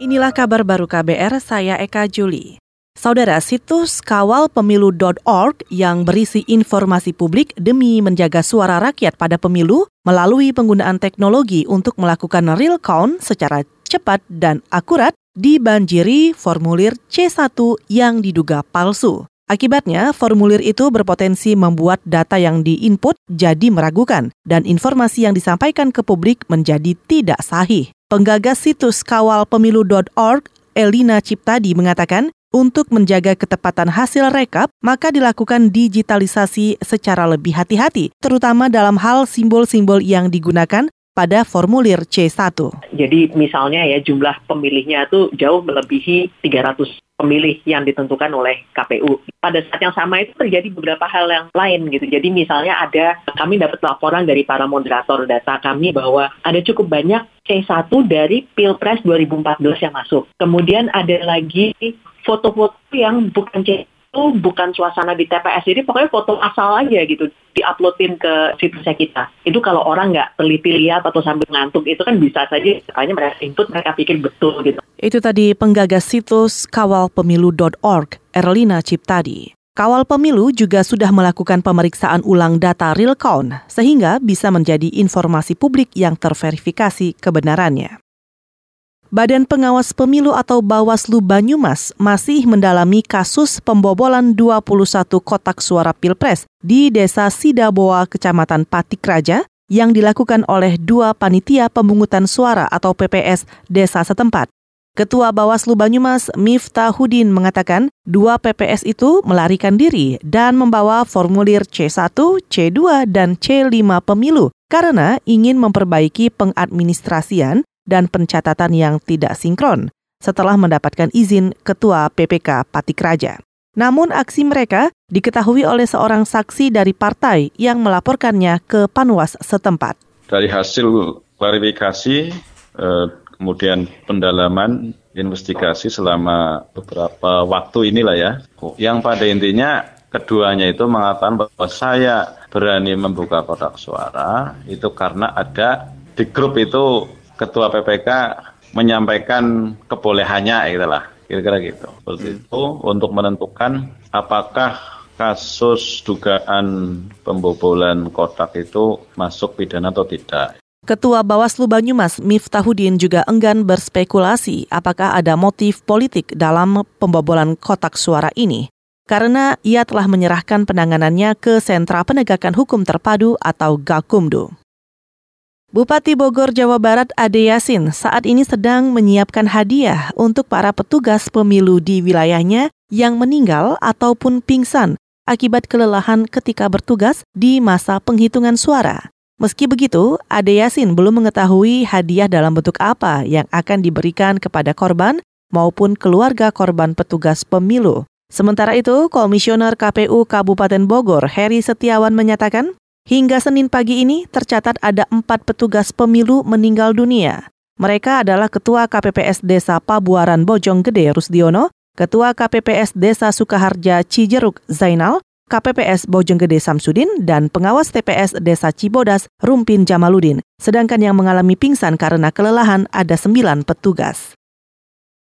Inilah kabar baru KBR, saya Eka Juli. Saudara, situs kawalpemilu.org yang berisi informasi publik demi menjaga suara rakyat pada pemilu melalui penggunaan teknologi untuk melakukan real count secara cepat dan akurat dibanjiri formulir C1 yang diduga palsu. Akibatnya, formulir itu berpotensi membuat data yang diinput jadi meragukan dan informasi yang disampaikan ke publik menjadi tidak sahih. Penggagas situs kawalpemilu.org, Elina Ciptadi mengatakan, untuk menjaga ketepatan hasil rekap, maka dilakukan digitalisasi secara lebih hati-hati, terutama dalam hal simbol-simbol yang digunakan pada formulir C1. Jadi misalnya ya jumlah pemilihnya itu jauh melebihi 300 pemilih yang ditentukan oleh KPU. Pada saat yang sama itu terjadi beberapa hal yang lain gitu. Jadi misalnya ada kami dapat laporan dari para moderator data kami bahwa ada cukup banyak C1 dari Pilpres 2014 yang masuk. Kemudian ada lagi foto-foto yang bukan C itu bukan suasana di TPS jadi pokoknya foto asal aja gitu diuploadin ke situsnya kita. Itu kalau orang nggak teliti lihat atau sambil ngantuk itu kan bisa saja makanya mereka input mereka pikir betul gitu. Itu tadi penggagas situs kawalpemilu.org Erlina Ciptadi. Kawal Pemilu juga sudah melakukan pemeriksaan ulang data real count sehingga bisa menjadi informasi publik yang terverifikasi kebenarannya. Badan Pengawas Pemilu atau Bawaslu Banyumas masih mendalami kasus pembobolan 21 kotak suara Pilpres di Desa Sidaboa, Kecamatan Patik Raja yang dilakukan oleh dua panitia pemungutan suara atau PPS desa setempat. Ketua Bawaslu Banyumas Miftahudin mengatakan dua PPS itu melarikan diri dan membawa formulir C1, C2, dan C5 pemilu karena ingin memperbaiki pengadministrasian dan pencatatan yang tidak sinkron setelah mendapatkan izin Ketua PPK Patik Raja. Namun aksi mereka diketahui oleh seorang saksi dari partai yang melaporkannya ke Panwas setempat. Dari hasil klarifikasi, eh, kemudian pendalaman investigasi selama beberapa waktu inilah ya, yang pada intinya keduanya itu mengatakan bahwa saya berani membuka kotak suara itu karena ada di grup itu ketua PPK menyampaikan kebolehannya gitu lah kira-kira gitu seperti hmm. itu untuk menentukan apakah kasus dugaan pembobolan kotak itu masuk pidana atau tidak. Ketua Bawaslu Banyumas Miftahudin juga enggan berspekulasi apakah ada motif politik dalam pembobolan kotak suara ini karena ia telah menyerahkan penanganannya ke Sentra Penegakan Hukum Terpadu atau Gakumdu. Bupati Bogor, Jawa Barat Ade Yasin saat ini sedang menyiapkan hadiah untuk para petugas pemilu di wilayahnya yang meninggal ataupun pingsan akibat kelelahan ketika bertugas di masa penghitungan suara. Meski begitu, Ade Yasin belum mengetahui hadiah dalam bentuk apa yang akan diberikan kepada korban maupun keluarga korban petugas pemilu. Sementara itu, Komisioner KPU Kabupaten Bogor, Heri Setiawan menyatakan Hingga Senin pagi ini tercatat ada empat petugas pemilu meninggal dunia. Mereka adalah Ketua KPPS Desa Pabuaran Bojonggede Rusdiono, Ketua KPPS Desa Sukaharja Cijeruk Zainal, KPPS Bojonggede Samsudin, dan pengawas TPS Desa Cibodas Rumpin Jamaludin. Sedangkan yang mengalami pingsan karena kelelahan ada sembilan petugas.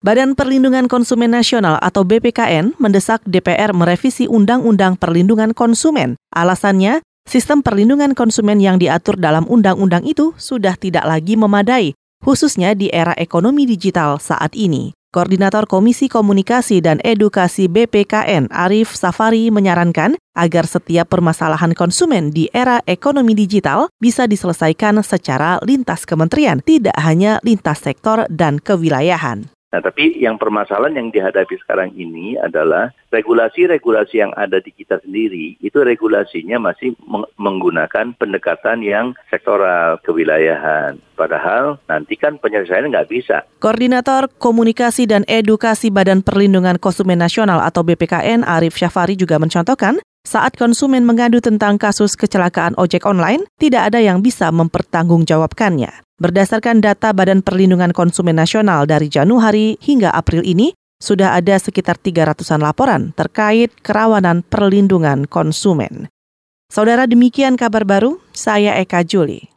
Badan Perlindungan Konsumen Nasional atau BPKN mendesak DPR merevisi Undang-Undang Perlindungan Konsumen. Alasannya, Sistem perlindungan konsumen yang diatur dalam undang-undang itu sudah tidak lagi memadai, khususnya di era ekonomi digital saat ini. Koordinator Komisi Komunikasi dan Edukasi BPKN Arif Safari menyarankan agar setiap permasalahan konsumen di era ekonomi digital bisa diselesaikan secara lintas kementerian, tidak hanya lintas sektor dan kewilayahan. Nah, tapi yang permasalahan yang dihadapi sekarang ini adalah regulasi-regulasi yang ada di kita sendiri, itu regulasinya masih meng menggunakan pendekatan yang sektoral kewilayahan. Padahal nanti kan penyelesaiannya nggak bisa. Koordinator Komunikasi dan Edukasi Badan Perlindungan Konsumen Nasional atau BPKN Arif Syafari juga mencontohkan, saat konsumen mengadu tentang kasus kecelakaan ojek online, tidak ada yang bisa mempertanggungjawabkannya. Berdasarkan data Badan Perlindungan Konsumen Nasional dari Januari hingga April ini, sudah ada sekitar 300-an laporan terkait kerawanan perlindungan konsumen. Saudara demikian kabar baru, saya Eka Juli.